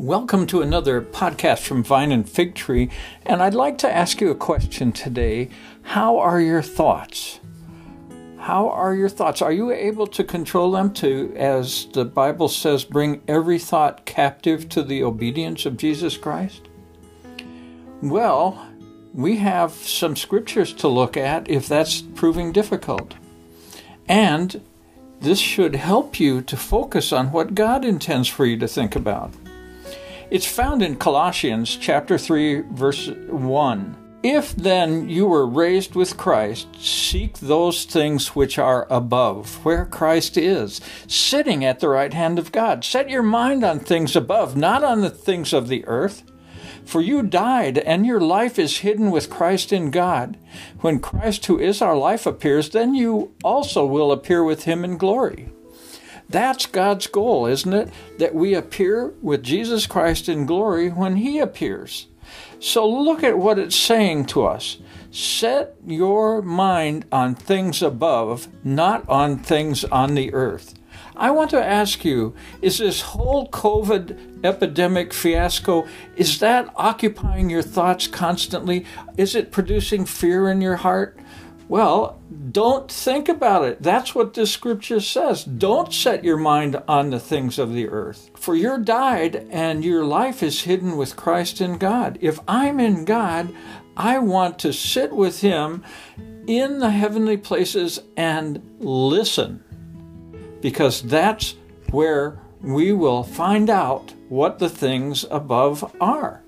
Welcome to another podcast from Vine and Fig Tree, and I'd like to ask you a question today. How are your thoughts? How are your thoughts? Are you able to control them to, as the Bible says, bring every thought captive to the obedience of Jesus Christ? Well, we have some scriptures to look at if that's proving difficult. And this should help you to focus on what God intends for you to think about. It's found in Colossians chapter 3 verse 1. If then you were raised with Christ, seek those things which are above, where Christ is, sitting at the right hand of God. Set your mind on things above, not on the things of the earth. For you died, and your life is hidden with Christ in God. When Christ, who is our life, appears, then you also will appear with him in glory. That's God's goal, isn't it? That we appear with Jesus Christ in glory when He appears. So look at what it's saying to us. Set your mind on things above, not on things on the earth. I want to ask you, is this whole COVID epidemic fiasco, is that occupying your thoughts constantly? Is it producing fear in your heart? Well, don't think about it. That's what this scripture says. Don't set your mind on the things of the earth. For you're died and your life is hidden with Christ in God. If I'm in God, I want to sit with Him in the heavenly places and listen. Because that's where we will find out what the things above are.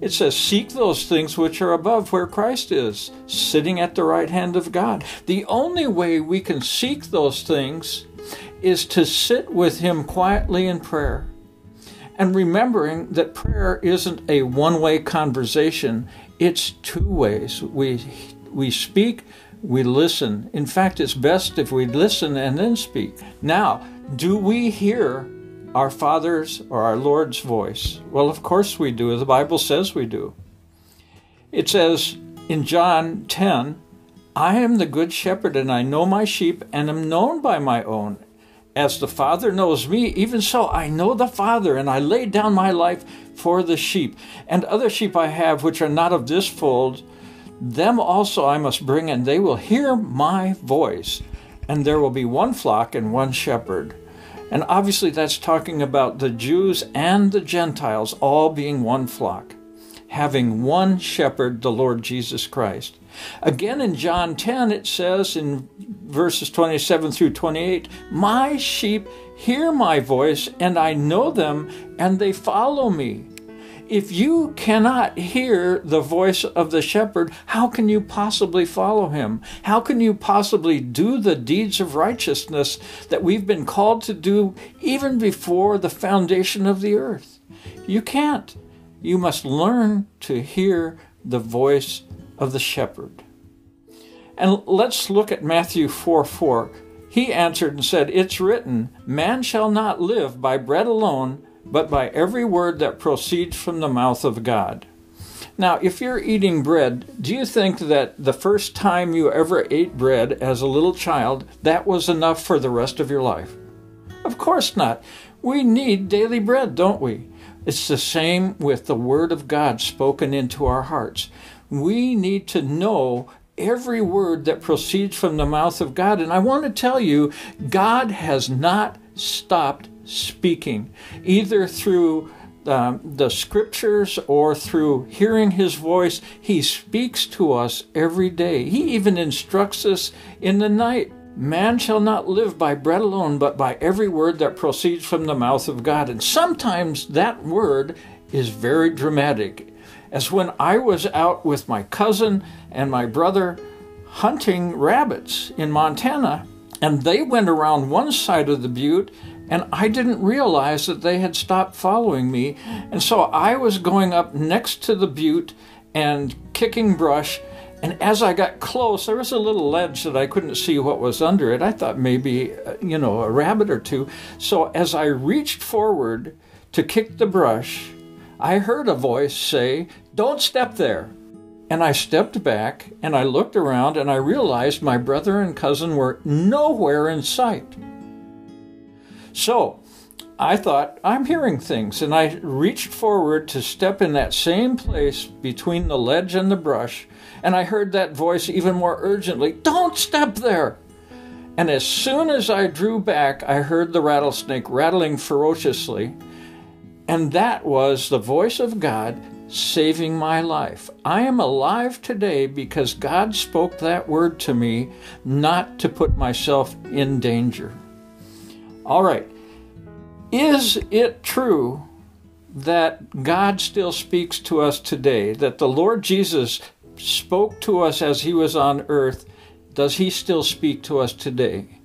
It says, Seek those things which are above where Christ is, sitting at the right hand of God. The only way we can seek those things is to sit with Him quietly in prayer. And remembering that prayer isn't a one way conversation, it's two ways. We, we speak, we listen. In fact, it's best if we listen and then speak. Now, do we hear our Father's or our Lord's voice? Well, of course we do. The Bible says we do. It says in John 10, I am the good shepherd, and I know my sheep, and am known by my own. As the Father knows me, even so I know the Father, and I lay down my life for the sheep. And other sheep I have which are not of this fold, them also I must bring, and they will hear my voice. And there will be one flock and one shepherd. And obviously, that's talking about the Jews and the Gentiles all being one flock, having one shepherd, the Lord Jesus Christ. Again, in John 10, it says in verses 27 through 28 My sheep hear my voice, and I know them, and they follow me. If you cannot hear the voice of the shepherd, how can you possibly follow him? How can you possibly do the deeds of righteousness that we've been called to do even before the foundation of the earth? You can't. You must learn to hear the voice of the shepherd. And let's look at Matthew 4 4. He answered and said, It's written, Man shall not live by bread alone but by every word that proceeds from the mouth of God. Now, if you're eating bread, do you think that the first time you ever ate bread as a little child, that was enough for the rest of your life? Of course not. We need daily bread, don't we? It's the same with the Word of God spoken into our hearts. We need to know every word that proceeds from the mouth of God. And I want to tell you, God has not stopped speaking, either through um, the scriptures or through hearing his voice. He speaks to us every day. He even instructs us in the night. Man shall not live by bread alone, but by every word that proceeds from the mouth of God. And sometimes that word is very dramatic. As when I was out with my cousin and my brother hunting rabbits in Montana, and they went around one side of the butte and I didn't realize that they had stopped following me. And so I was going up next to the butte and kicking brush. And as I got close, there was a little ledge that I couldn't see what was under it. I thought maybe, uh, you know, a rabbit or two. So as I reached forward to kick the brush, I heard a voice say, Don't step there. And I stepped back and I looked around and I realized my brother and cousin were nowhere in sight. So, I thought, I'm hearing things. And I reached forward to step in that same place between the ledge and the brush. And I heard that voice even more urgently Don't step there! And as soon as I drew back, I heard the rattlesnake rattling ferociously. And that was the voice of God saving my life. I am alive today because God spoke that word to me, not to put myself in danger. All right. Is it true that God still speaks to us today? That the Lord Jesus spoke to us as he was on earth? Does he still speak to us today?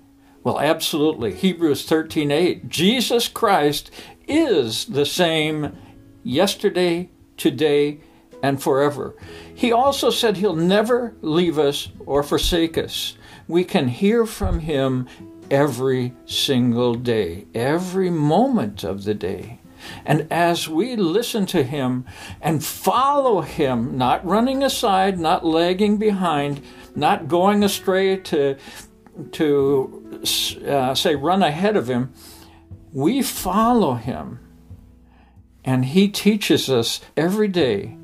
Well, absolutely. Hebrews 13:8. Jesus Christ is the same yesterday, today, and forever. He also said he'll never leave us or forsake us. We can hear from him every single day, every moment of the day. And as we listen to him and follow him, not running aside, not lagging behind, not going astray to, to uh, say run ahead of him, we follow him. And he teaches us every day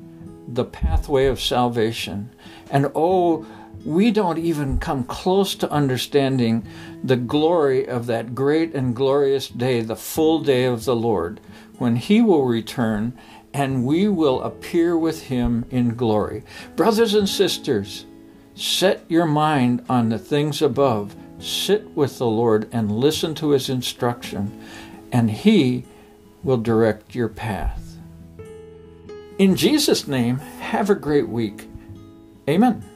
the pathway of salvation. And oh, we don't even come close to understanding the glory of that great and glorious day, the full day of the Lord, when He will return and we will appear with Him in glory. Brothers and sisters, set your mind on the things above. Sit with the Lord and listen to His instruction, and He will direct your path. In Jesus' name, have a great week. Amen.